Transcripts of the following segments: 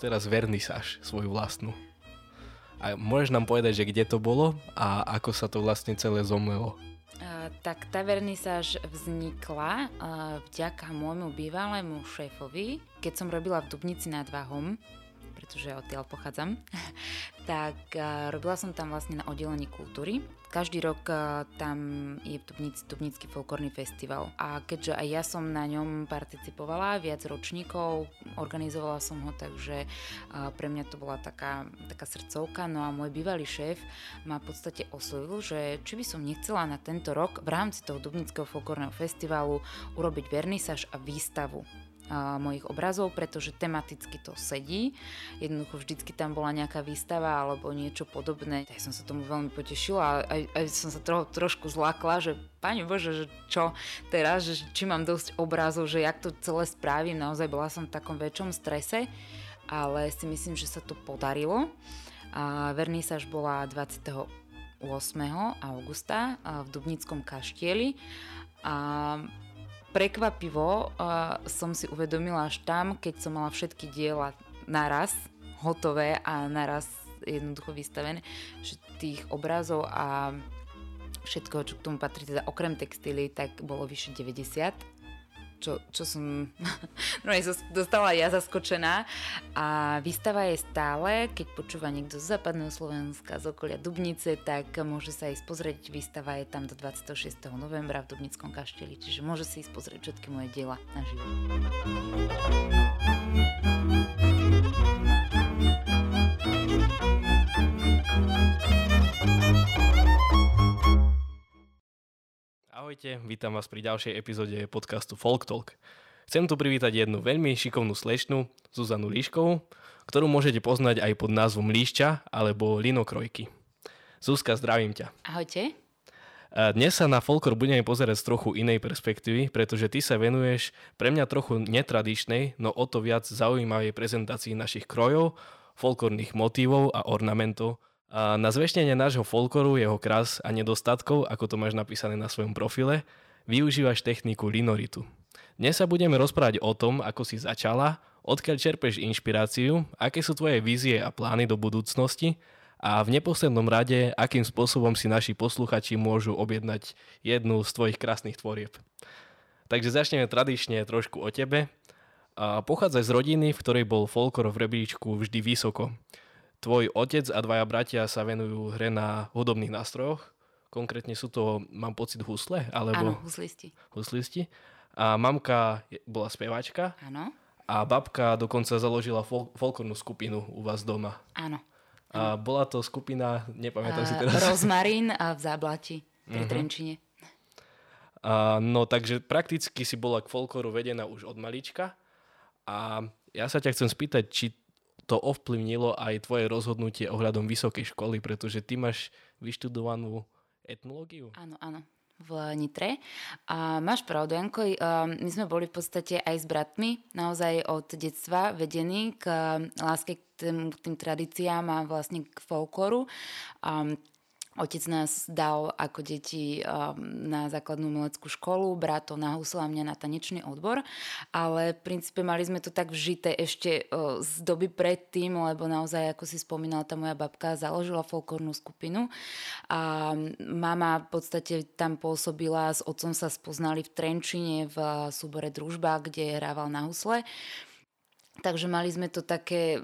teraz vernisáž svoju vlastnú. A môžeš nám povedať, že kde to bolo a ako sa to vlastne celé zomlelo? Tak tá vernisáž vznikla vďaka môjmu bývalému šéfovi, keď som robila v Dubnici nad Váhom, pretože odtiaľ pochádzam, tak robila som tam vlastne na oddelení kultúry každý rok uh, tam je v Dubnici Dubnický folklórny festival a keďže aj ja som na ňom participovala viac ročníkov, organizovala som ho, takže uh, pre mňa to bola taká, taká srdcovka. No a môj bývalý šéf ma v podstate oslovil, že či by som nechcela na tento rok v rámci toho Dubnického folklórneho festivalu urobiť vernisáž a výstavu mojich obrazov, pretože tematicky to sedí. Jednoducho vždycky tam bola nejaká výstava alebo niečo podobné. Ja som sa tomu veľmi potešila a aj, aj som sa tro, trošku zlakla, že Pane Bože, že čo teraz, že či mám dosť obrazov, že jak to celé správim. Naozaj bola som v takom väčšom strese, ale si myslím, že sa to podarilo. A vernisáž bola 28. augusta v Dubnickom kaštieli a Prekvapivo uh, som si uvedomila až tam, keď som mala všetky diela naraz hotové a naraz jednoducho vystavené, že tých obrazov a všetko, čo k tomu patrí, teda okrem textíly, tak bolo vyše 90 čo, čo som dostala ja zaskočená. A výstava je stále, keď počúva niekto z západného Slovenska, z okolia Dubnice, tak môže sa ísť pozrieť. Výstava je tam do 26. novembra v Dubnickom kašteli, čiže môže si ísť pozrieť všetky moje diela na život. Ahojte, vítam vás pri ďalšej epizóde podcastu Folk Talk. Chcem tu privítať jednu veľmi šikovnú slečnu, Zuzanu Líškovú, ktorú môžete poznať aj pod názvom Líšťa alebo Linokrojky. Zuzka, zdravím ťa. Ahojte. Dnes sa na folklor budeme pozerať z trochu inej perspektívy, pretože ty sa venuješ pre mňa trochu netradičnej, no o to viac zaujímavej prezentácii našich krojov, folklórnych motívov a ornamentov, a na zveštenie nášho folkloru, jeho krás a nedostatkov, ako to máš napísané na svojom profile, využívaš techniku linoritu. Dnes sa budeme rozprávať o tom, ako si začala, odkiaľ čerpeš inšpiráciu, aké sú tvoje vízie a plány do budúcnosti a v neposlednom rade, akým spôsobom si naši posluchači môžu objednať jednu z tvojich krásnych tvorieb. Takže začneme tradične trošku o tebe. A pochádza z rodiny, v ktorej bol folklor v rebríčku vždy vysoko tvoj otec a dvaja bratia sa venujú hre na hudobných nástrojoch. Konkrétne sú to, mám pocit, husle? Alebo... Áno, huslisti. Huslisti. A mamka bola speváčka. Áno. A babka dokonca založila fol- folklórnu skupinu u vás doma. Áno. A bola to skupina, nepamätám a, si teraz. Rozmarín a v Záblati pri uh-huh. Trenčine. A, no takže prakticky si bola k folklóru vedená už od malička. A ja sa ťa chcem spýtať, či to ovplyvnilo aj tvoje rozhodnutie ohľadom vysokej školy, pretože ty máš vyštudovanú etnológiu. Áno, áno v Nitre. A máš pravdu, Janko, my sme boli v podstate aj s bratmi naozaj od detstva vedení k láske k tým, k tým tradíciám a vlastne k folkloru. Otec nás dal ako deti um, na základnú umeleckú školu, bratov na husle mňa na tanečný odbor, ale v princípe mali sme to tak vžité ešte z doby predtým, lebo naozaj, ako si spomínala, tá moja babka založila folklórnu skupinu a mama v podstate tam pôsobila, s otcom sa spoznali v Trenčine v súbore Družba, kde hrával na husle. Takže mali sme to také,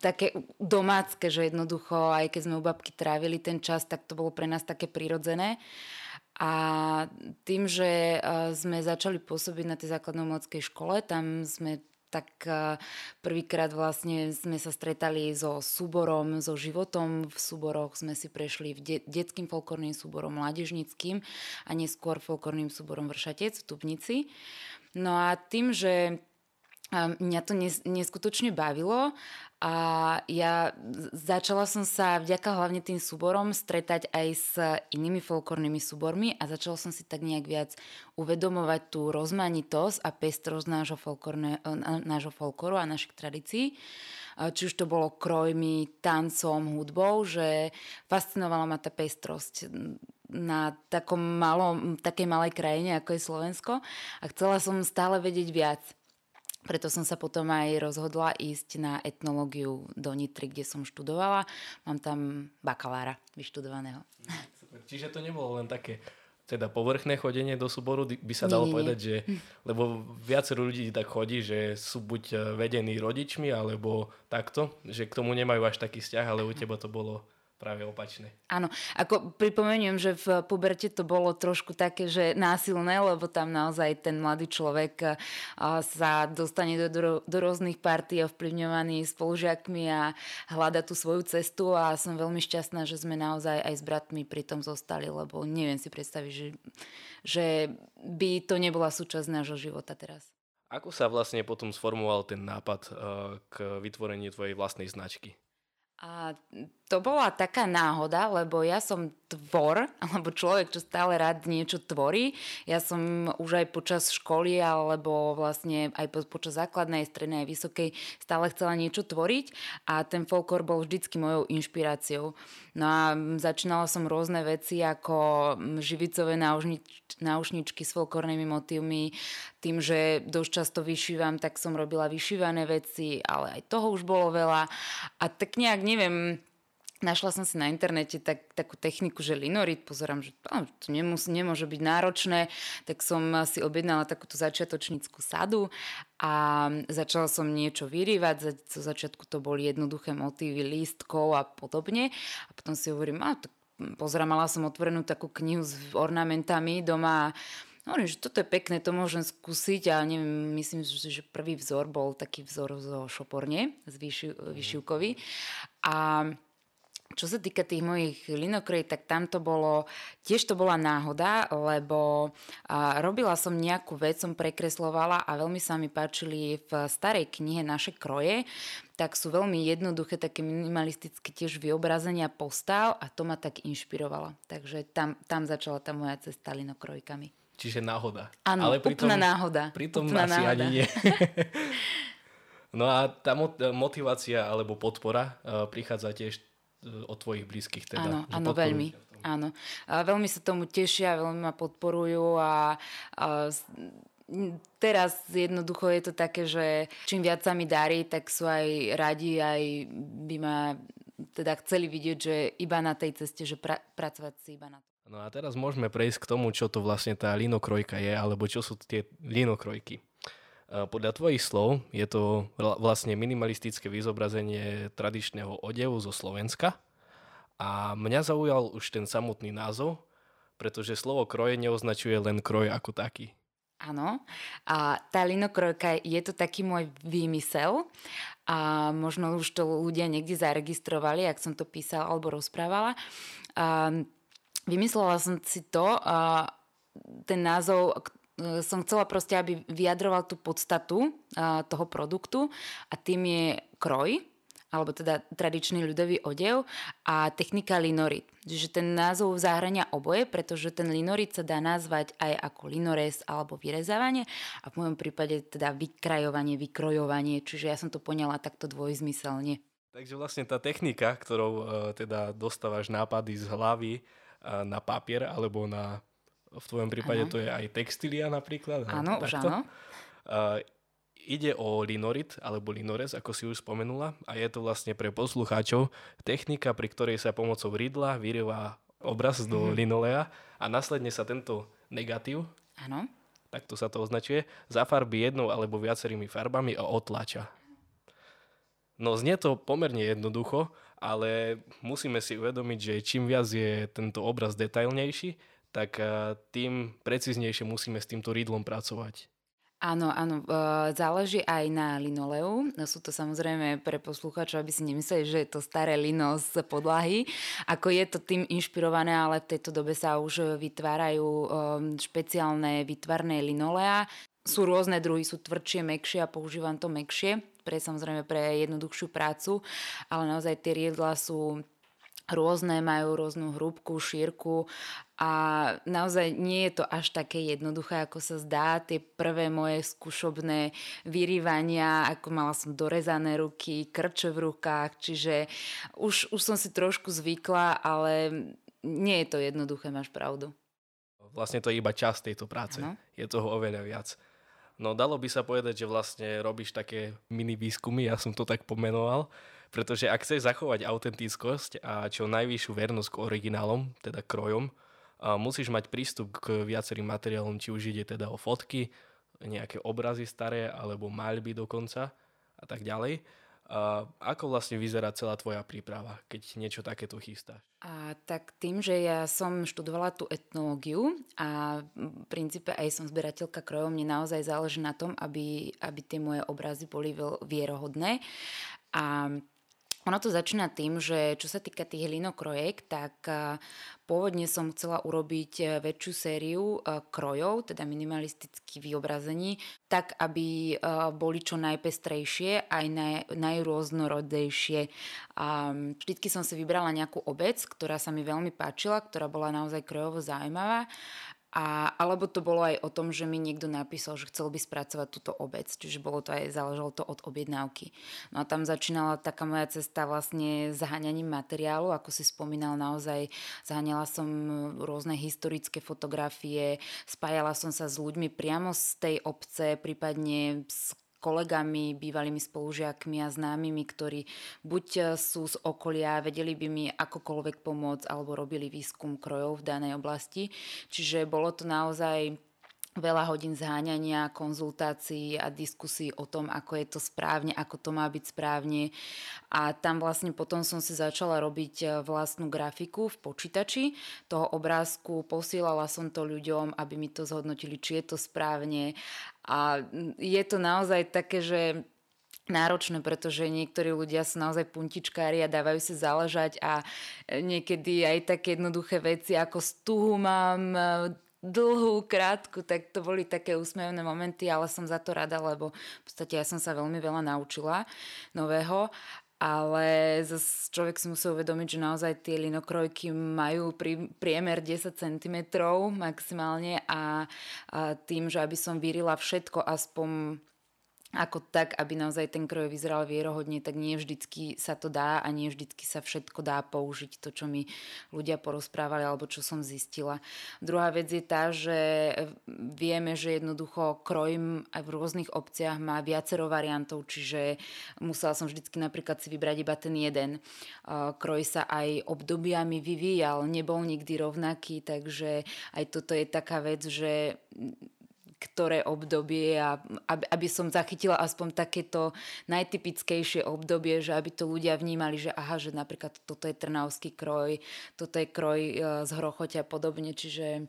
také domácké, že jednoducho, aj keď sme u babky trávili ten čas, tak to bolo pre nás také prirodzené. A tým, že e, sme začali pôsobiť na tej základnej umeleckej škole, tam sme tak e, prvýkrát vlastne sme sa stretali so súborom, so životom. V súboroch sme si prešli v de- detským folklórnym súborom, mládežnickým a neskôr folklórnym súborom Vršatec v Tubnici. No a tým, že a mňa to neskutočne bavilo a ja začala som sa vďaka hlavne tým súborom stretať aj s inými folklórnymi súbormi a začala som si tak nejak viac uvedomovať tú rozmanitosť a pestrosť nášho, nášho folkloru a našich tradícií. Či už to bolo krojmi, tancom, hudbou, že fascinovala ma tá pestrosť na takom malom, takej malej krajine, ako je Slovensko a chcela som stále vedieť viac. Preto som sa potom aj rozhodla ísť na etnológiu do Nitry, kde som študovala. Mám tam bakalára vyštudovaného. Super. Čiže to nebolo len také teda povrchné chodenie do súboru, by sa dalo nie, povedať, nie. že lebo viacero ľudí tak chodí, že sú buď e, vedení rodičmi, alebo takto, že k tomu nemajú až taký vzťah, ale u teba to bolo práve opačné. Áno, ako pripomeniem, že v puberte to bolo trošku také, že násilné, lebo tam naozaj ten mladý človek sa dostane do, do, do rôznych partí ovplyvňovaný spolužiakmi a hľada tú svoju cestu a som veľmi šťastná, že sme naozaj aj s bratmi pri tom zostali, lebo neviem si predstaviť, že, že by to nebola súčasť nášho života teraz. Ako sa vlastne potom sformoval ten nápad k vytvoreniu tvojej vlastnej značky? A to bola taká náhoda, lebo ja som tvor, alebo človek, čo stále rád niečo tvorí. Ja som už aj počas školy, alebo vlastne aj po, počas základnej, strednej vysokej stále chcela niečo tvoriť a ten folklór bol vždycky mojou inšpiráciou. No a začínala som rôzne veci ako živicové náušnič, náušničky s folklórnymi motívmi, tým, že dosť často vyšívam, tak som robila vyšívané veci, ale aj toho už bolo veľa. A tak nejak neviem, Našla som si na internete tak, takú techniku, že linorit, pozerám, že oh, to nemus, nemôže byť náročné, tak som si objednala takúto začiatočníckú sadu a začala som niečo vyrývať. Zo začiatku to boli jednoduché motívy lístkov a podobne. A potom si hovorím, a tak pozerám, mala som otvorenú takú knihu s ornamentami doma Hovorím, že toto je pekné, to môžem skúsiť a neviem, myslím, že prvý vzor bol taký vzor zo šoporne, z vyšivkový. A čo sa týka tých mojich linokrojí, tak tam to bolo, tiež to bola náhoda, lebo a, robila som nejakú vec, som prekreslovala a veľmi sa mi páčili v starej knihe naše kroje, tak sú veľmi jednoduché, také minimalistické tiež vyobrazenia postav a to ma tak inšpirovalo. Takže tam, tam začala tá moja cesta linokrojkami. Čiže náhoda. Áno, Ale pritom, úplná náhoda. Pritom úplná asi náhoda. ani nie. no a tá motivácia alebo podpora uh, prichádza tiež od tvojich blízkych. Teda, áno, áno veľmi. Áno. A veľmi sa tomu tešia, veľmi ma podporujú a, a teraz jednoducho je to také, že čím viac sa mi darí, tak sú aj radi, aj by ma teda chceli vidieť, že iba na tej ceste, že pra, pracovať si iba na to. No a teraz môžeme prejsť k tomu, čo to vlastne tá linokrojka je, alebo čo sú tie linokrojky. Podľa tvojich slov je to vlastne minimalistické vyzobrazenie tradičného odevu zo Slovenska a mňa zaujal už ten samotný názov, pretože slovo kroje neoznačuje len kroj ako taký. Áno. A tá linokrojka je to taký môj výmysel a možno už to ľudia niekde zaregistrovali, ak som to písala alebo rozprávala. A vymyslela som si to, a ten názov, E, som chcela proste, aby vyjadroval tú podstatu toho produktu a tým je kroj, alebo teda tradičný ľudový odev a technika linorit. Čiže ten názov zahrania oboje, pretože ten linorit sa dá nazvať aj ako linorez alebo vyrezávanie a v mojom prípade teda vykrajovanie, vykrojovanie, čiže ja som to poňala takto dvojzmyselne. Takže vlastne tá technika, ktorou uh, teda dostávaš nápady z hlavy uh, na papier alebo na v tvojom prípade ano. to je aj textilia napríklad. Áno, už áno. Uh, ide o linorit alebo linorez, ako si už spomenula a je to vlastne pre poslucháčov technika, pri ktorej sa pomocou rydla vyrýva obraz do mm-hmm. linolea a následne sa tento negatív, Áno. takto sa to označuje, zafarbí jednou alebo viacerými farbami a otlača. No znie to pomerne jednoducho, ale musíme si uvedomiť, že čím viac je tento obraz detailnejší, tak eh, tým preciznejšie musíme s týmto rydlom pracovať. Áno, áno, eh, záleží aj na linoleu. Sú to samozrejme pre poslucháčov, aby si nemysleli, že je to staré lino z podlahy. Ako je to tým inšpirované, ale v tejto dobe sa už vytvárajú eh, špeciálne vytvarné linolea. Sú rôzne druhy, sú tvrdšie, mekšie a používam to mekšie, pre samozrejme pre jednoduchšiu prácu, ale naozaj tie riedla sú rôzne, majú rôznu hrúbku, šírku a naozaj nie je to až také jednoduché, ako sa zdá. Tie prvé moje skúšobné vyrývania, ako mala som dorezané ruky, krče v rukách, čiže už, už som si trošku zvykla, ale nie je to jednoduché, máš pravdu. Vlastne to je iba čas tejto práce. Ano. Je toho oveľa viac. No dalo by sa povedať, že vlastne robíš také mini výskumy, ja som to tak pomenoval, pretože ak chceš zachovať autentickosť a čo najvyššiu vernosť k originálom, teda krojom, musíš mať prístup k viacerým materiálom, či už ide teda o fotky, nejaké obrazy staré, alebo maľby dokonca a tak ďalej. A ako vlastne vyzerá celá tvoja príprava, keď niečo takéto chystáš? A tak tým, že ja som študovala tú etnológiu a v princípe aj som zberateľka krojov, mne naozaj záleží na tom, aby, aby tie moje obrazy boli vierohodné. A ono to začína tým, že čo sa týka tých hlinokrojek, tak pôvodne som chcela urobiť e, väčšiu sériu e, krojov, teda minimalisticky vyobrazení, tak aby e, boli čo najpestrejšie, aj naj, najrôznorodejšie. Vždycky som si vybrala nejakú obec, ktorá sa mi veľmi páčila, ktorá bola naozaj krojovo zaujímavá a, alebo to bolo aj o tom, že mi niekto napísal, že chcel by spracovať túto obec, čiže bolo to aj, záležalo to od objednávky. No a tam začínala taká moja cesta vlastne zaháňaním materiálu, ako si spomínal naozaj, zaháňala som rôzne historické fotografie, spájala som sa s ľuďmi priamo z tej obce, prípadne s kolegami, bývalými spolužiakmi a známymi, ktorí buď e, sú z okolia, vedeli by mi akokoľvek pomôcť alebo robili výskum krojov v danej oblasti. Čiže bolo to naozaj veľa hodín zháňania, konzultácií a diskusí o tom, ako je to správne, ako to má byť správne. A tam vlastne potom som si začala robiť e, vlastnú grafiku v počítači toho obrázku, posielala som to ľuďom, aby mi to zhodnotili, či je to správne a je to naozaj také, že náročné, pretože niektorí ľudia sú naozaj puntičkári a dávajú si záležať a niekedy aj také jednoduché veci ako stuhu mám e, dlhú, krátku, tak to boli také úsmevné momenty, ale som za to rada, lebo v podstate ja som sa veľmi veľa naučila nového ale zase človek si musí uvedomiť, že naozaj tie linokrojky majú pri, priemer 10 cm maximálne a, a tým, že aby som vyrila všetko aspoň ako tak, aby naozaj ten kroj vyzeral vierohodne, tak nie vždycky sa to dá a nie vždycky sa všetko dá použiť, to, čo mi ľudia porozprávali alebo čo som zistila. Druhá vec je tá, že vieme, že jednoducho kroj v rôznych obciach má viacero variantov, čiže musela som vždycky napríklad si vybrať iba ten jeden. Kroj sa aj obdobiami vyvíjal, nebol nikdy rovnaký, takže aj toto je taká vec, že ktoré obdobie a aby, aby som zachytila aspoň takéto najtypickejšie obdobie, že aby to ľudia vnímali, že aha, že napríklad toto je trnavský kroj, toto je kroj e, z hrochoťa a podobne, čiže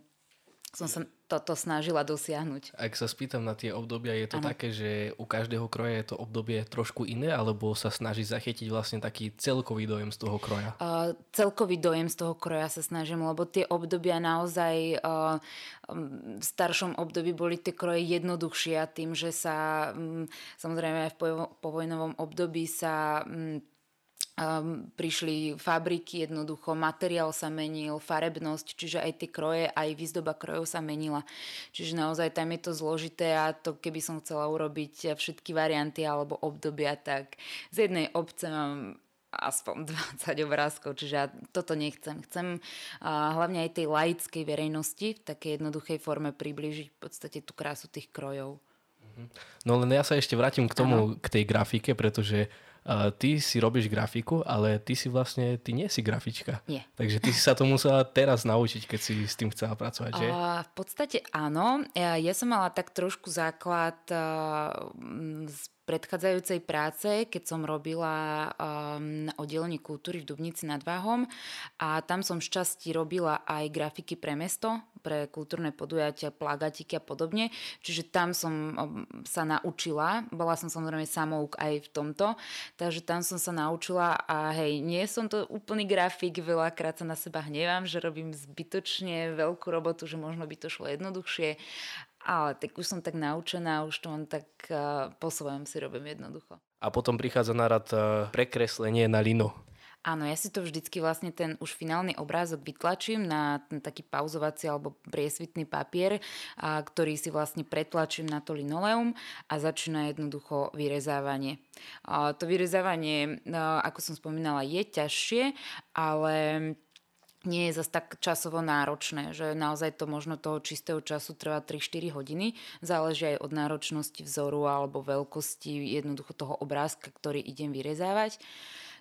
som sa toto snažila dosiahnuť. Ak sa spýtam na tie obdobia, je to ano. také, že u každého kroja je to obdobie trošku iné, alebo sa snaží zachytiť vlastne taký celkový dojem z toho kroja? Uh, celkový dojem z toho kroja sa snažím, lebo tie obdobia naozaj uh, v staršom období boli tie kroje jednoduchšie a tým, že sa um, samozrejme aj v povojnovom období sa um, um, prišli fabriky, jednoducho materiál sa menil, farebnosť, čiže aj tie kroje, aj výzdoba krojov sa menila. Čiže naozaj tam je to zložité a to keby som chcela urobiť všetky varianty alebo obdobia, tak z jednej obce mám aspoň 20 obrázkov, čiže ja toto nechcem. Chcem uh, hlavne aj tej laickej verejnosti v takej jednoduchej forme priblížiť v podstate tú krásu tých krojov. Mhm. No len ja sa ešte vrátim k tomu, ano. k tej grafike, pretože Uh, ty si robíš grafiku, ale ty si vlastne, ty nie si grafička. Nie. Takže ty si sa to musela teraz naučiť, keď si s tým chcela pracovať, že? Uh, v podstate áno. Ja, ja som mala tak trošku základ uh, z predchádzajúcej práce, keď som robila um, na oddelení kultúry v Dubnici nad Váhom a tam som šťastí robila aj grafiky pre mesto, pre kultúrne podujatia, plagatiky a podobne. Čiže tam som um, sa naučila. Bola som samozrejme samouk aj v tomto. Takže tam som sa naučila a hej, nie som to úplný grafik, veľakrát sa na seba hnevám, že robím zbytočne veľkú robotu, že možno by to šlo jednoduchšie ale tak už som tak naučená, už to len tak uh, po svojom si robím jednoducho. A potom prichádza na rad uh, prekreslenie na lino. Áno, ja si to vždycky vlastne ten už finálny obrázok vytlačím na ten taký pauzovací alebo priesvitný papier, a, ktorý si vlastne pretlačím na to linoleum a začína jednoducho vyrezávanie. A, to vyrezávanie, a, ako som spomínala, je ťažšie, ale nie je zase tak časovo náročné, že naozaj to možno toho čistého času trvá 3-4 hodiny. Záleží aj od náročnosti vzoru alebo veľkosti jednoducho toho obrázka, ktorý idem vyrezávať.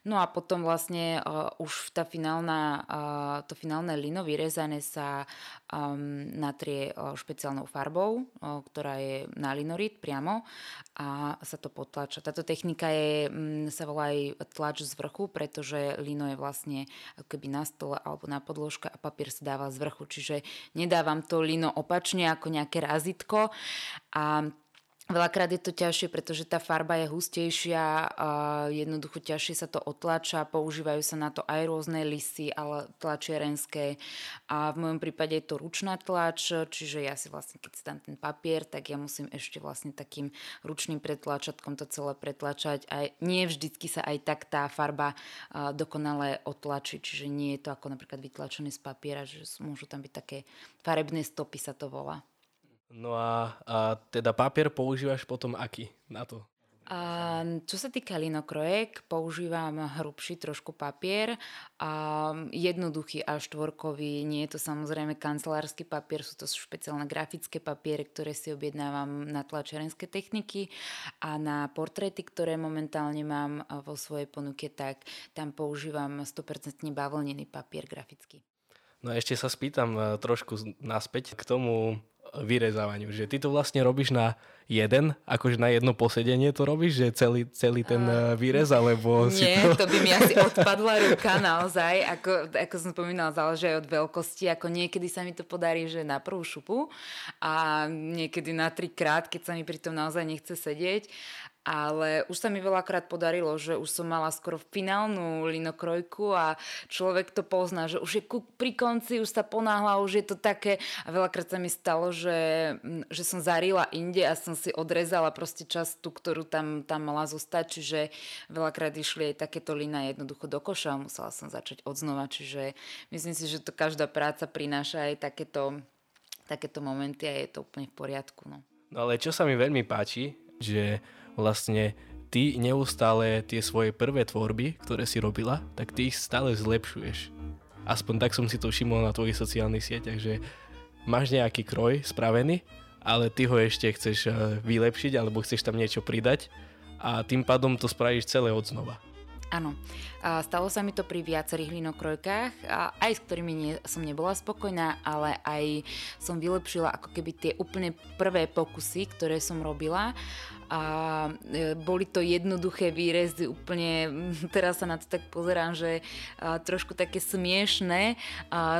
No a potom vlastne uh, už tá finálna, uh, to finálne lino vyrezané sa um, natrie uh, špeciálnou farbou, uh, ktorá je na linorit priamo a sa to potlača. Táto technika je, um, sa volá aj tlač z vrchu, pretože lino je vlastne keby na stole alebo na podložke a papier sa dáva z vrchu, čiže nedávam to lino opačne ako nejaké razitko a Veľakrát je to ťažšie, pretože tá farba je hustejšia, jednoducho ťažšie sa to otlača, používajú sa na to aj rôzne lisy, ale tlačierenské. A v mojom prípade je to ručná tlač, čiže ja si vlastne, keď si tam ten papier, tak ja musím ešte vlastne takým ručným pretlačatkom to celé pretlačať. A nie vždycky sa aj tak tá farba dokonale otlačí, čiže nie je to ako napríklad vytlačené z papiera, že môžu tam byť také farebné stopy sa to volá. No a, a teda papier používaš potom aký na to? A čo sa týka linokrojek, používam hrubší trošku papier a jednoduchý a štvorkový. Nie je to samozrejme kancelársky papier, sú to špeciálne grafické papiere, ktoré si objednávam na tlačerenské techniky a na portréty, ktoré momentálne mám vo svojej ponuke, tak tam používam 100% bavlnený papier grafický. No a ešte sa spýtam e, trošku naspäť k tomu vyrezávaniu. Že ty to vlastne robíš na jeden, akože na jedno posedenie to robíš, že celý, celý ten uh, výrez, alebo nie, si to... to by mi asi odpadla ruka naozaj, ako, ako som spomínala, záleží aj od veľkosti, ako niekedy sa mi to podarí, že na prvú šupu a niekedy na trikrát, keď sa mi pri tom naozaj nechce sedieť ale už sa mi veľakrát podarilo, že už som mala skoro finálnu linokrojku a človek to pozná, že už je pri konci, už sa ponáhla, už je to také a veľakrát sa mi stalo, že, že som zarila inde a som si odrezala proste časť tú, ktorú tam, tam mala zostať, čiže veľakrát išli aj takéto lina jednoducho do koša a musela som začať odznova, čiže myslím si, že to každá práca prináša aj takéto, takéto momenty a je to úplne v poriadku. No. no ale čo sa mi veľmi páči, že vlastne ty neustále tie svoje prvé tvorby, ktoré si robila, tak ty ich stále zlepšuješ. Aspoň tak som si to všimol na tvojich sociálnych sieťach, že máš nejaký kroj spravený, ale ty ho ešte chceš eh, vylepšiť alebo chceš tam niečo pridať a tým pádom to spravíš celé od znova. Áno, stalo sa mi to pri viacerých linokrojkách, aj s ktorými nie, som nebola spokojná, ale aj som vylepšila ako keby tie úplne prvé pokusy, ktoré som robila a e, boli to jednoduché výrezy, úplne teraz sa na to tak pozerám, že trošku také smiešné,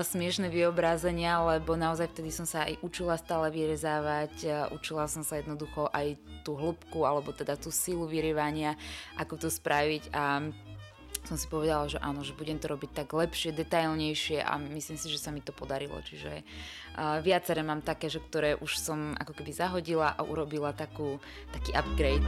smiešné vyobrazenia, lebo naozaj vtedy som sa aj učila stále vyrezávať, učila som sa jednoducho aj tú hĺbku alebo teda tú silu vyrývania, ako to spraviť a som si povedala, že áno, že budem to robiť tak lepšie, detailnejšie a myslím si, že sa mi to podarilo. Čiže viaceré mám také, že ktoré už som ako keby zahodila a urobila takú, taký upgrade.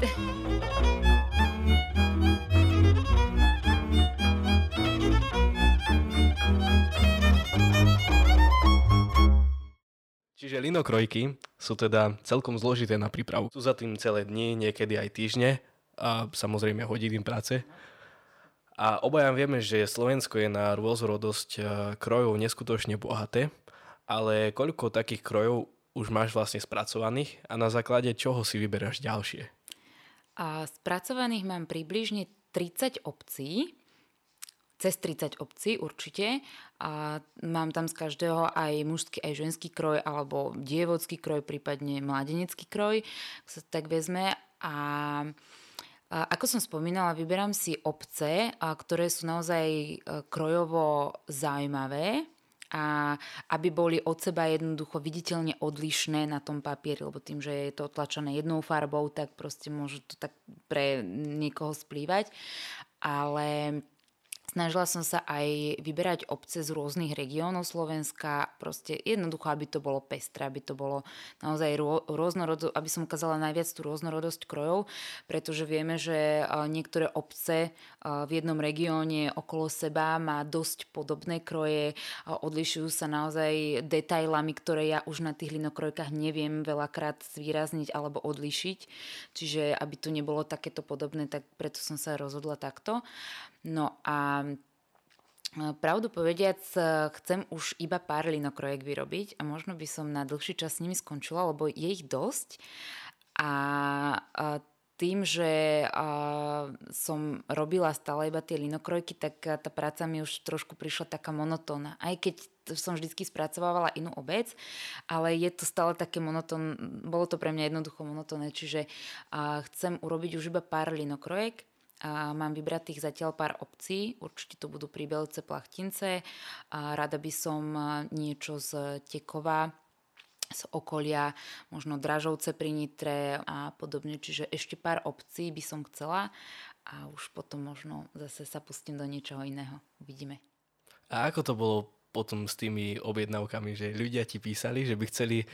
Čiže linokrojky sú teda celkom zložité na prípravu. Sú za tým celé dni, niekedy aj týždne a samozrejme hodiny práce. A obaja vieme, že Slovensko je na rôznorodosť e, krojov neskutočne bohaté, ale koľko takých krojov už máš vlastne spracovaných a na základe čoho si vyberáš ďalšie? A spracovaných mám približne 30 obcí, cez 30 obcí určite a mám tam z každého aj mužský, aj ženský kroj alebo dievodský kroj, prípadne mladenecký kroj, sa tak vezme a ako som spomínala, vyberám si obce, ktoré sú naozaj e, krojovo zaujímavé a aby boli od seba jednoducho viditeľne odlišné na tom papieri, lebo tým, že je to tlačené jednou farbou, tak proste môže to tak pre niekoho splývať. Ale Snažila som sa aj vyberať obce z rôznych regiónov Slovenska, proste jednoducho, aby to bolo pestré, aby to bolo naozaj rôznorodosť, aby som ukázala najviac tú rôznorodosť krojov, pretože vieme, že niektoré obce v jednom regióne okolo seba má dosť podobné kroje, odlišujú sa naozaj detailami, ktoré ja už na tých linokrojkách neviem veľakrát zvýrazniť alebo odlišiť. Čiže aby to nebolo takéto podobné, tak preto som sa rozhodla takto. No a Pravdu povediac, chcem už iba pár linokrojek vyrobiť a možno by som na dlhší čas s nimi skončila, lebo je ich dosť. A, a tým, že som robila stále iba tie linokrojky, tak tá práca mi už trošku prišla taká monotónna. Aj keď som vždy spracovávala inú obec, ale je to stále také monotón, bolo to pre mňa jednoducho monotónne, čiže chcem urobiť už iba pár linokrojek, a mám vybratých zatiaľ pár obcí, určite to budú príbelce, plachtince a rada by som niečo z Tekova, z okolia, možno Dražovce pri Nitre a podobne, čiže ešte pár obcí by som chcela a už potom možno zase sa pustím do niečoho iného. Uvidíme. A ako to bolo potom s tými objednávkami, že ľudia ti písali, že by chceli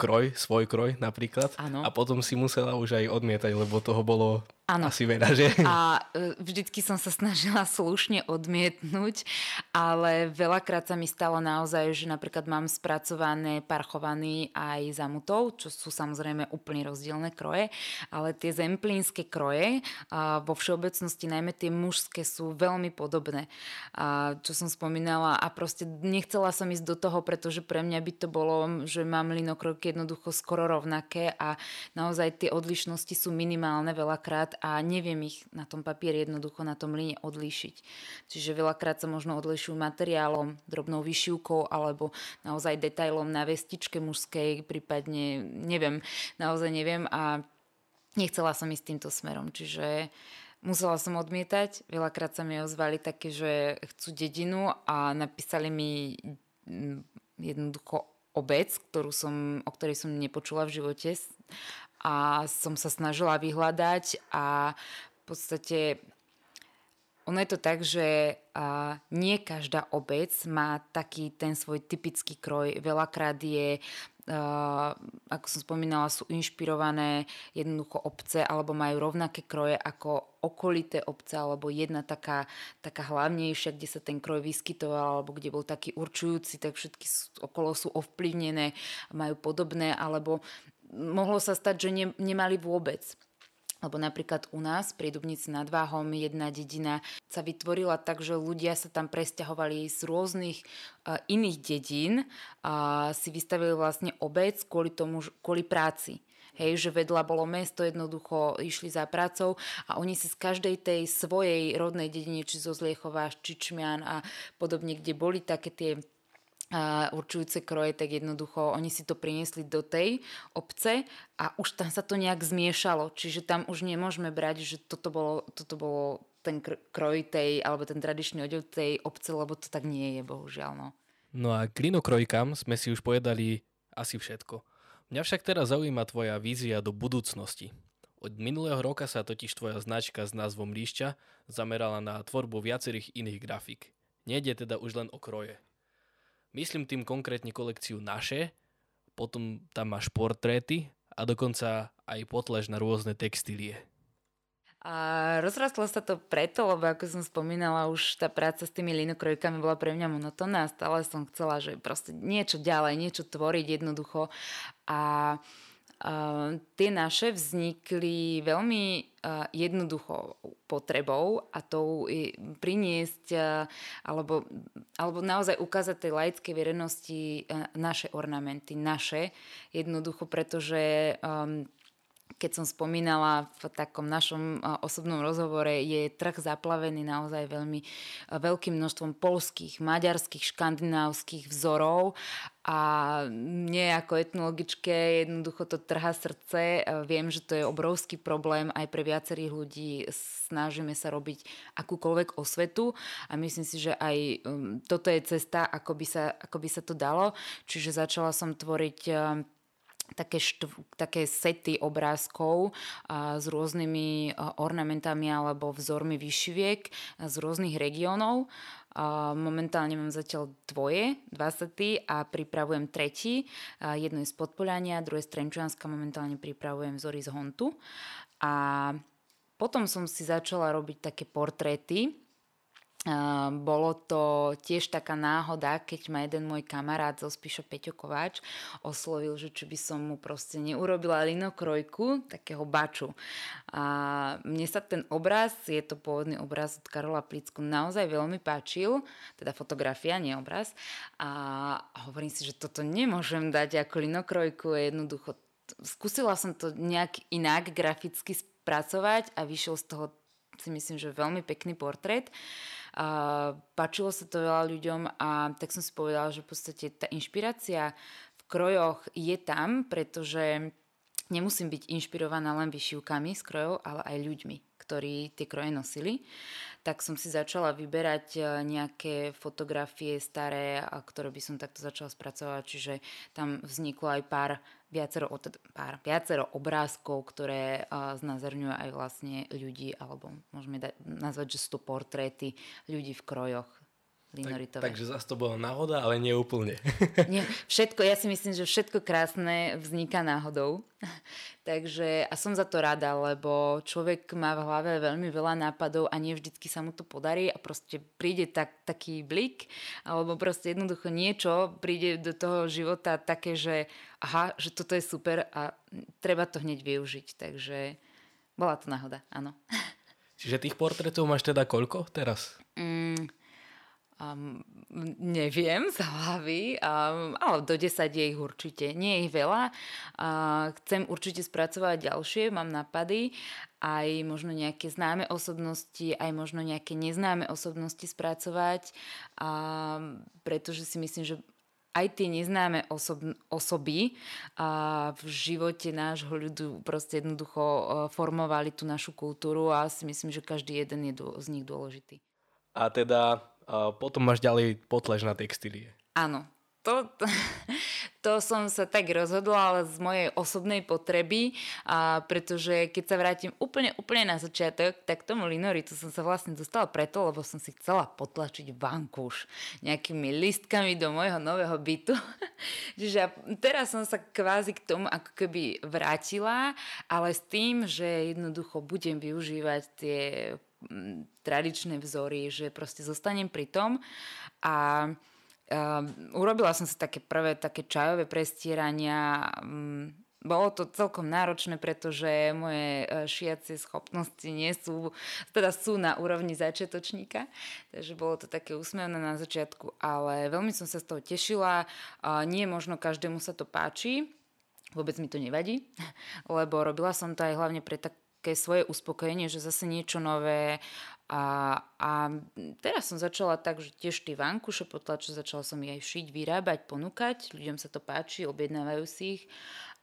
kroj, svoj kroj napríklad ano. a potom si musela už aj odmietať, lebo toho bolo Áno. Asi veľa, že? A e, vždycky som sa snažila slušne odmietnúť, ale veľakrát sa mi stalo naozaj, že napríklad mám spracované parchovaný aj zamutov, čo sú samozrejme úplne rozdielne kroje, ale tie zemplínske kroje a vo všeobecnosti, najmä tie mužské, sú veľmi podobné. A čo som spomínala a proste nechcela som ísť do toho, pretože pre mňa by to bolo, že mám linokrojky jednoducho skoro rovnaké a naozaj tie odlišnosti sú minimálne veľakrát a neviem ich na tom papieri jednoducho na tom líne odlíšiť. Čiže veľakrát sa možno odlišujú materiálom, drobnou vyšívkou alebo naozaj detailom na vestičke mužskej, prípadne neviem, naozaj neviem a nechcela som ísť týmto smerom. Čiže musela som odmietať. Veľakrát sa mi ozvali také, že chcú dedinu a napísali mi mm, jednoducho obec, ktorú som, o ktorej som nepočula v živote a som sa snažila vyhľadať a v podstate ono je to tak, že nie každá obec má taký ten svoj typický kroj. Veľakrát je, ako som spomínala, sú inšpirované jednoducho obce alebo majú rovnaké kroje ako okolité obce alebo jedna taká, taká hlavnejšia, kde sa ten kroj vyskytoval alebo kde bol taký určujúci, tak všetky sú, okolo sú ovplyvnené, majú podobné alebo mohlo sa stať, že ne, nemali vôbec. Lebo napríklad u nás pri Dubnici nad Váhom jedna dedina sa vytvorila tak, že ľudia sa tam presťahovali z rôznych uh, iných dedín a si vystavili vlastne obec kvôli tomu, kvôli práci. Hej, že vedľa bolo mesto, jednoducho išli za prácou a oni si z každej tej svojej rodnej dedine, či zo Zliechova, Čičmian a podobne, kde boli také tie a určujúce kroje, tak jednoducho oni si to priniesli do tej obce a už tam sa to nejak zmiešalo. Čiže tam už nemôžeme brať, že toto bolo, toto bolo ten kroj tej, alebo ten tradičný odev tej obce, lebo to tak nie je, bohužiaľ. No, no a k sme si už povedali asi všetko. Mňa však teraz zaujíma tvoja vízia do budúcnosti. Od minulého roka sa totiž tvoja značka s názvom Líšťa zamerala na tvorbu viacerých iných grafik. Nejde teda už len o kroje. Myslím tým konkrétne kolekciu naše, potom tam máš portréty a dokonca aj potlež na rôzne textílie. A rozrastlo sa to preto, lebo ako som spomínala, už tá práca s tými linokrojkami bola pre mňa monotónna a stále som chcela, že proste niečo ďalej, niečo tvoriť jednoducho. A tie naše vznikli veľmi uh, jednoducho potrebou a tou priniesť alebo, alebo naozaj ukázať tej laickej verejnosti naše ornamenty, naše. Jednoducho, pretože um, keď som spomínala v takom našom osobnom rozhovore, je trh zaplavený naozaj veľmi veľkým množstvom polských, maďarských, škandinávskych vzorov a nie ako etnologičke jednoducho to trhá srdce. Viem, že to je obrovský problém aj pre viacerých ľudí. Snažíme sa robiť akúkoľvek osvetu a myslím si, že aj um, toto je cesta, ako by sa, ako by sa to dalo. Čiže začala som tvoriť um, také, štv, také sety obrázkov a, s rôznymi a, ornamentami alebo vzormi vyšiviek z rôznych regiónov. Momentálne mám zatiaľ dvoje, dva sety a pripravujem tretí. Jedno je z Podpoľania, druhé z Trenčanska, momentálne pripravujem vzory z Hontu. A potom som si začala robiť také portréty, bolo to tiež taká náhoda, keď ma jeden môj kamarát zo Spíšo Peťo Kováč oslovil, že či by som mu proste neurobila linokrojku takého baču. A mne sa ten obraz, je to pôvodný obraz od Karola Plicku, naozaj veľmi páčil, teda fotografia, nie obraz. A hovorím si, že toto nemôžem dať ako linokrojku, jednoducho skúsila som to nejak inak graficky spracovať a vyšiel z toho si myslím, že veľmi pekný portrét. A páčilo sa to veľa ľuďom a tak som si povedala, že v podstate tá inšpirácia v krojoch je tam, pretože nemusím byť inšpirovaná len vyšivkami z krojov, ale aj ľuďmi, ktorí tie kroje nosili. Tak som si začala vyberať e, nejaké fotografie staré, ktoré by som takto začala spracovať, čiže tam vzniklo aj pár viacero, pár, viacero obrázkov, ktoré uh, znázorňujú aj vlastne ľudí, alebo môžeme dať, nazvať, že sú to portréty ľudí v krojoch linoritové. Tak, takže zase to bola náhoda, ale nie úplne. nie, všetko, ja si myslím, že všetko krásne vzniká náhodou. takže a som za to rada, lebo človek má v hlave veľmi veľa nápadov a nie vždycky sa mu to podarí a proste príde tak, taký blik alebo proste jednoducho niečo príde do toho života také, že aha, že toto je super a treba to hneď využiť. Takže bola to náhoda, áno. Čiže tých portrétov máš teda koľko teraz? Mm, Um, neviem z hlavy, um, ale do 10 je ich určite. Nie je ich veľa. Uh, chcem určite spracovať ďalšie, mám napady, aj možno nejaké známe osobnosti, aj možno nejaké neznáme osobnosti spracovať, um, pretože si myslím, že aj tie neznáme osob, osoby a v živote nášho ľudu proste jednoducho uh, formovali tú našu kultúru a si myslím, že každý jeden je z nich dôležitý. A teda a potom máš ďalej potlež na textílie. Áno, to, to, som sa tak rozhodla, ale z mojej osobnej potreby, a pretože keď sa vrátim úplne, úplne na začiatok, tak tomu linoritu som sa vlastne dostala preto, lebo som si chcela potlačiť vankúš nejakými listkami do môjho nového bytu. Čiže teraz som sa kvázi k tomu ako keby vrátila, ale s tým, že jednoducho budem využívať tie tradičné vzory, že proste zostanem pri tom a uh, urobila som si také prvé také čajové prestierania. Um, bolo to celkom náročné, pretože moje šiacie schopnosti nie sú, teda sú na úrovni začiatočníka, takže bolo to také úsmevné na začiatku, ale veľmi som sa z toho tešila. Nie možno každému sa to páči, vôbec mi to nevadí, lebo robila som to aj hlavne pre tak také svoje uspokojenie, že zase niečo nové. A, a teraz som začala tak, že tiež tie vankuše potlače, začala som ich aj šiť, vyrábať, ponúkať. Ľuďom sa to páči, objednávajú si ich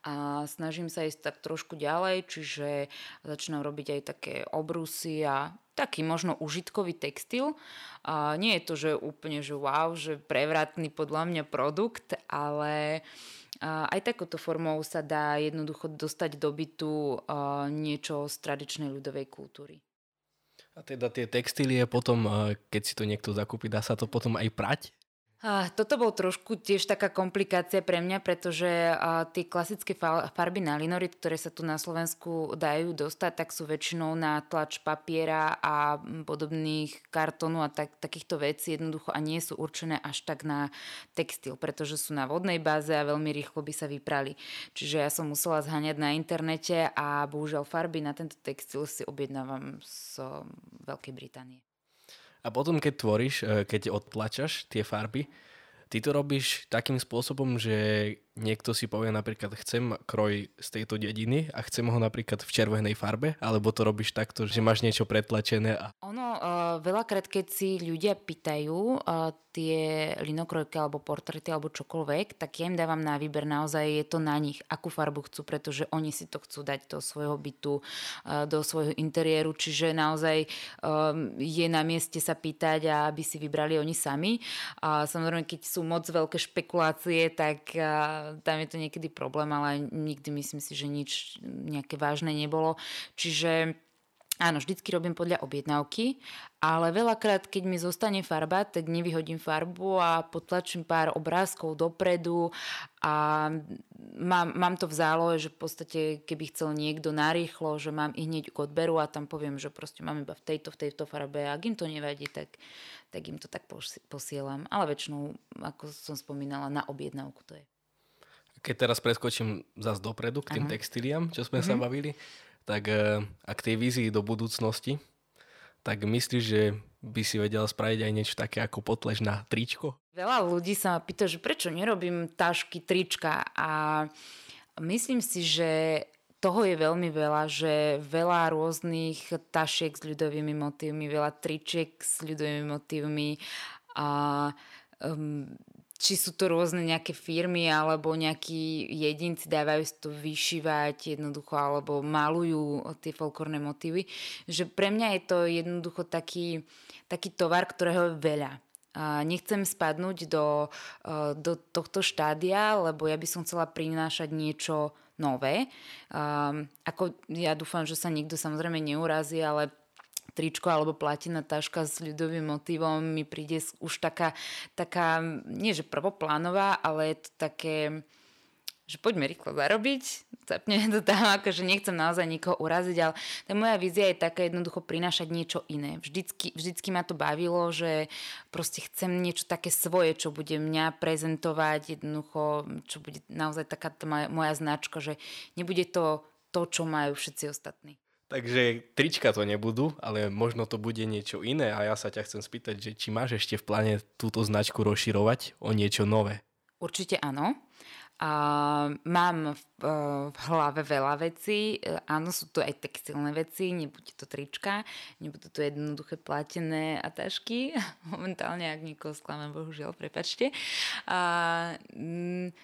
a snažím sa ísť tak trošku ďalej, čiže začínam robiť aj také obrusy a taký možno užitkový textil. A nie je to, že úplne, že wow, že prevratný podľa mňa produkt, ale uh, aj takouto formou sa dá jednoducho dostať do bytu niečo z tradičnej ľudovej kultúry. A teda tie textílie potom, keď si to niekto zakúpi, dá sa to potom aj prať? Toto bol trošku tiež taká komplikácia pre mňa, pretože tie klasické farby na linorit, ktoré sa tu na Slovensku dajú dostať, tak sú väčšinou na tlač papiera a podobných kartónu a tak, takýchto vecí jednoducho a nie sú určené až tak na textil, pretože sú na vodnej báze a veľmi rýchlo by sa vyprali. Čiže ja som musela zhaňať na internete a bohužiaľ farby na tento textil si objednávam z Veľkej Británie. A potom, keď tvoríš, e, keď odtlačaš tie farby, ty to robíš takým spôsobom, že niekto si povie napríklad, chcem kroj z tejto dediny a chcem ho napríklad v červenej farbe, alebo to robíš takto, že máš niečo pretlačené? A... Ono, uh, veľakrát, keď si ľudia pýtajú uh, tie linokrojky alebo portrety alebo čokoľvek, tak ja im dávam na výber, naozaj je to na nich, akú farbu chcú, pretože oni si to chcú dať do svojho bytu, uh, do svojho interiéru, čiže naozaj um, je na mieste sa pýtať a aby si vybrali oni sami. A samozrejme, keď sú moc veľké špekulácie, tak uh, tam je to niekedy problém, ale nikdy myslím si, že nič nejaké vážne nebolo. Čiže Áno, vždycky robím podľa objednávky, ale veľakrát, keď mi zostane farba, tak nevyhodím farbu a potlačím pár obrázkov dopredu a mám, mám to v zálohe, že v podstate, keby chcel niekto narýchlo, že mám ich hneď k odberu a tam poviem, že proste mám iba v tejto, v tejto farbe a ak im to nevadí, tak, tak im to tak posielam. Ale väčšinou, ako som spomínala, na objednávku to je. Keď teraz preskočím zase dopredu k tým Aha. textíliám, čo sme mm-hmm. sa bavili, tak eh, ak tej vízii do budúcnosti, tak myslíš, že by si vedela spraviť aj niečo také ako potlež na tričko? Veľa ľudí sa ma pýta, že prečo nerobím tašky, trička a myslím si, že toho je veľmi veľa, že veľa rôznych tašiek s ľudovými motívmi, veľa tričiek s ľudovými motívmi a um, či sú to rôzne nejaké firmy alebo nejakí jedinci dávajú si to vyšívať jednoducho alebo malujú tie folklórne motívy, že pre mňa je to jednoducho taký, taký tovar, ktorého je veľa. Nechcem spadnúť do, e, do tohto štádia, lebo ja by som chcela prinášať niečo nové. Um, ako ja dúfam, že sa nikto samozrejme neurazí, ale tričko alebo platina taška s ľudovým motivom mi príde už taká, taká nie že prvoplánová, ale je to také, že poďme rýchlo zarobiť, zapneme to tam, akože nechcem naozaj nikoho uraziť, ale tá moja vízia je taká jednoducho prinášať niečo iné. Vždycky, vždycky ma to bavilo, že proste chcem niečo také svoje, čo bude mňa prezentovať, jednoducho, čo bude naozaj taká moja, moja značka, že nebude to to, čo majú všetci ostatní. Takže trička to nebudú, ale možno to bude niečo iné a ja sa ťa chcem spýtať, že či máš ešte v pláne túto značku rozširovať o niečo nové? Určite áno. A mám v, e, v hlave veľa vecí. E, áno, sú to aj textilné veci, nebude to trička, nebudú to jednoduché platené a tašky. Momentálne, ak niekoho sklamem, bohužiaľ, prepačte. A, mm,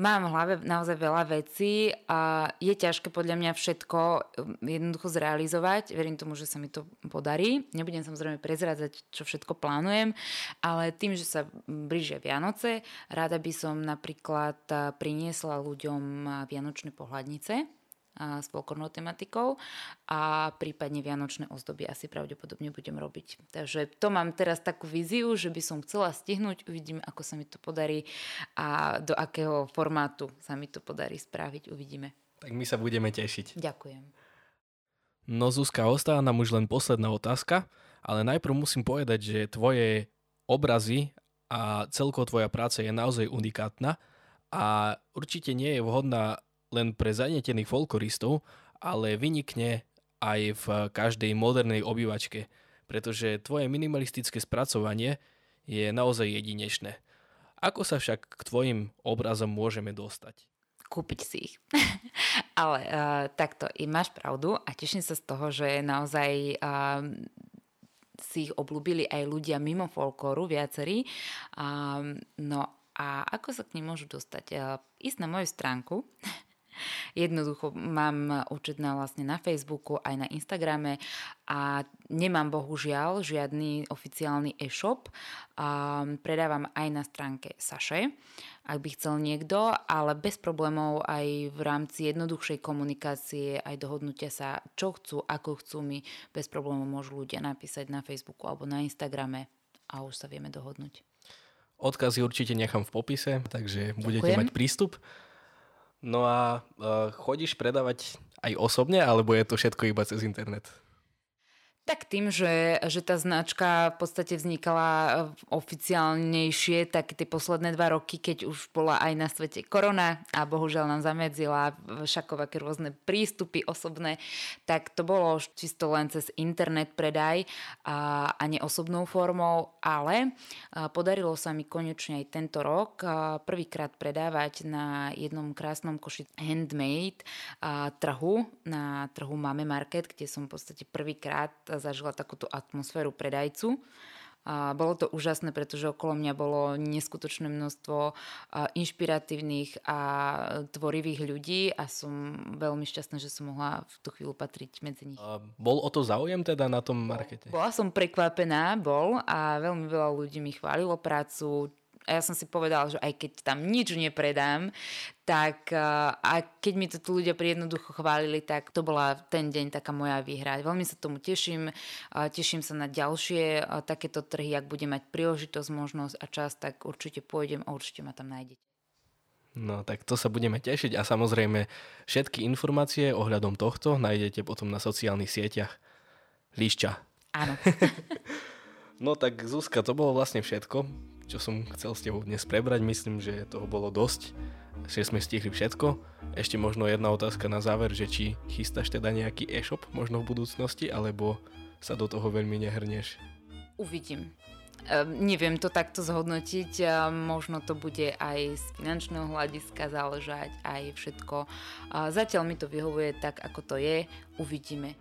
Mám v hlave naozaj veľa vecí a je ťažké podľa mňa všetko um, jednoducho zrealizovať. Verím tomu, že sa mi to podarí. Nebudem samozrejme prezrádzať, čo všetko plánujem, ale tým, že sa blížia Vianoce, rada by som napríklad priniesla ľuďom vianočné pohľadnice, s folklórnou tematikou a prípadne vianočné ozdoby asi pravdepodobne budem robiť. Takže to mám teraz takú víziu, že by som chcela stihnúť, uvidíme, ako sa mi to podarí a do akého formátu sa mi to podarí spraviť, uvidíme. Tak my sa budeme tešiť. Ďakujem. No Zuzka, ostáva nám už len posledná otázka, ale najprv musím povedať, že tvoje obrazy a celkovo tvoja práca je naozaj unikátna a určite nie je vhodná len pre zanetených folkloristov, ale vynikne aj v každej modernej obývačke, pretože tvoje minimalistické spracovanie je naozaj jedinečné. Ako sa však k tvojim obrazom môžeme dostať? Kúpiť si ich. ale uh, takto, i máš pravdu a teším sa z toho, že naozaj uh, si ich oblúbili aj ľudia mimo folklóru, viacerí. Um, no a ako sa k nim môžu dostať? Uh, ísť na moju stránku Jednoducho mám účet na, vlastne na Facebooku aj na Instagrame a nemám bohužiaľ žiadny oficiálny e-shop. A predávam aj na stránke Saše, ak by chcel niekto, ale bez problémov aj v rámci jednoduchšej komunikácie, aj dohodnutia sa, čo chcú, ako chcú mi, bez problémov môžu ľudia napísať na Facebooku alebo na Instagrame a už sa vieme dohodnúť. Odkazy určite nechám v popise, takže Ďakujem. budete mať prístup. No a uh, chodíš predávať aj osobne, alebo je to všetko iba cez internet? Tak tým, že, že tá značka v podstate vznikala eh, oficiálnejšie, tak tie posledné dva roky, keď už bola aj na svete korona a bohužiaľ nám zamedzila všakovaké rôzne prístupy osobné, tak to bolo čisto len cez internet predaj a, a neosobnou formou, ale eh, podarilo sa mi konečne aj tento rok eh, prvýkrát predávať na jednom krásnom koši handmade trhu, na trhu Mame Market, kde som v podstate prvýkrát zažila takúto atmosféru predajcu. A bolo to úžasné, pretože okolo mňa bolo neskutočné množstvo inšpiratívnych a tvorivých ľudí a som veľmi šťastná, že som mohla v tú chvíľu patriť medzi nich. A bol o to záujem teda na tom markete? Bola som prekvapená, bol a veľmi veľa ľudí mi chválilo prácu, a ja som si povedala, že aj keď tam nič nepredám, tak a keď mi to tu ľudia jednoducho chválili, tak to bola ten deň taká moja výhra. Veľmi sa tomu teším, teším sa na ďalšie takéto trhy, ak budem mať príležitosť, možnosť a čas, tak určite pôjdem a určite ma tam nájdete. No tak to sa budeme tešiť a samozrejme všetky informácie ohľadom tohto nájdete potom na sociálnych sieťach. Líšťa. Áno. no tak Zuzka, to bolo vlastne všetko čo som chcel s tebou dnes prebrať. Myslím, že toho bolo dosť, že sme stihli všetko. Ešte možno jedna otázka na záver, že či chystáš teda nejaký e-shop možno v budúcnosti, alebo sa do toho veľmi nehrnieš? Uvidím. Um, neviem to takto zhodnotiť, um, možno to bude aj z finančného hľadiska záležať, aj všetko. Zatiaľ mi to vyhovuje tak, ako to je, uvidíme.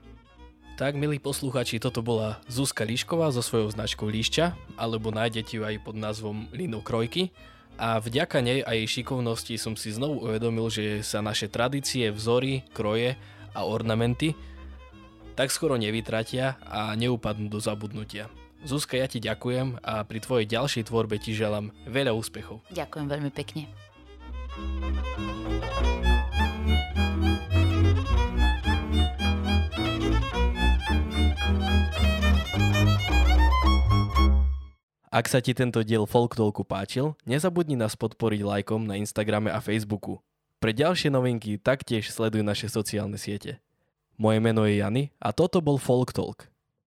Tak, milí posluchači, toto bola Zuzka Líšková so svojou značkou Líšťa, alebo nájdete ju aj pod názvom Lino Krojky. A vďaka nej a jej šikovnosti som si znovu uvedomil, že sa naše tradície, vzory, kroje a ornamenty tak skoro nevytratia a neupadnú do zabudnutia. Zuzka, ja ti ďakujem a pri tvojej ďalšej tvorbe ti želám veľa úspechov. Ďakujem veľmi pekne. Ak sa ti tento diel Folk Talku páčil, nezabudni nás podporiť lajkom na Instagrame a Facebooku. Pre ďalšie novinky taktiež sleduj naše sociálne siete. Moje meno je Jany a toto bol Folk Talk.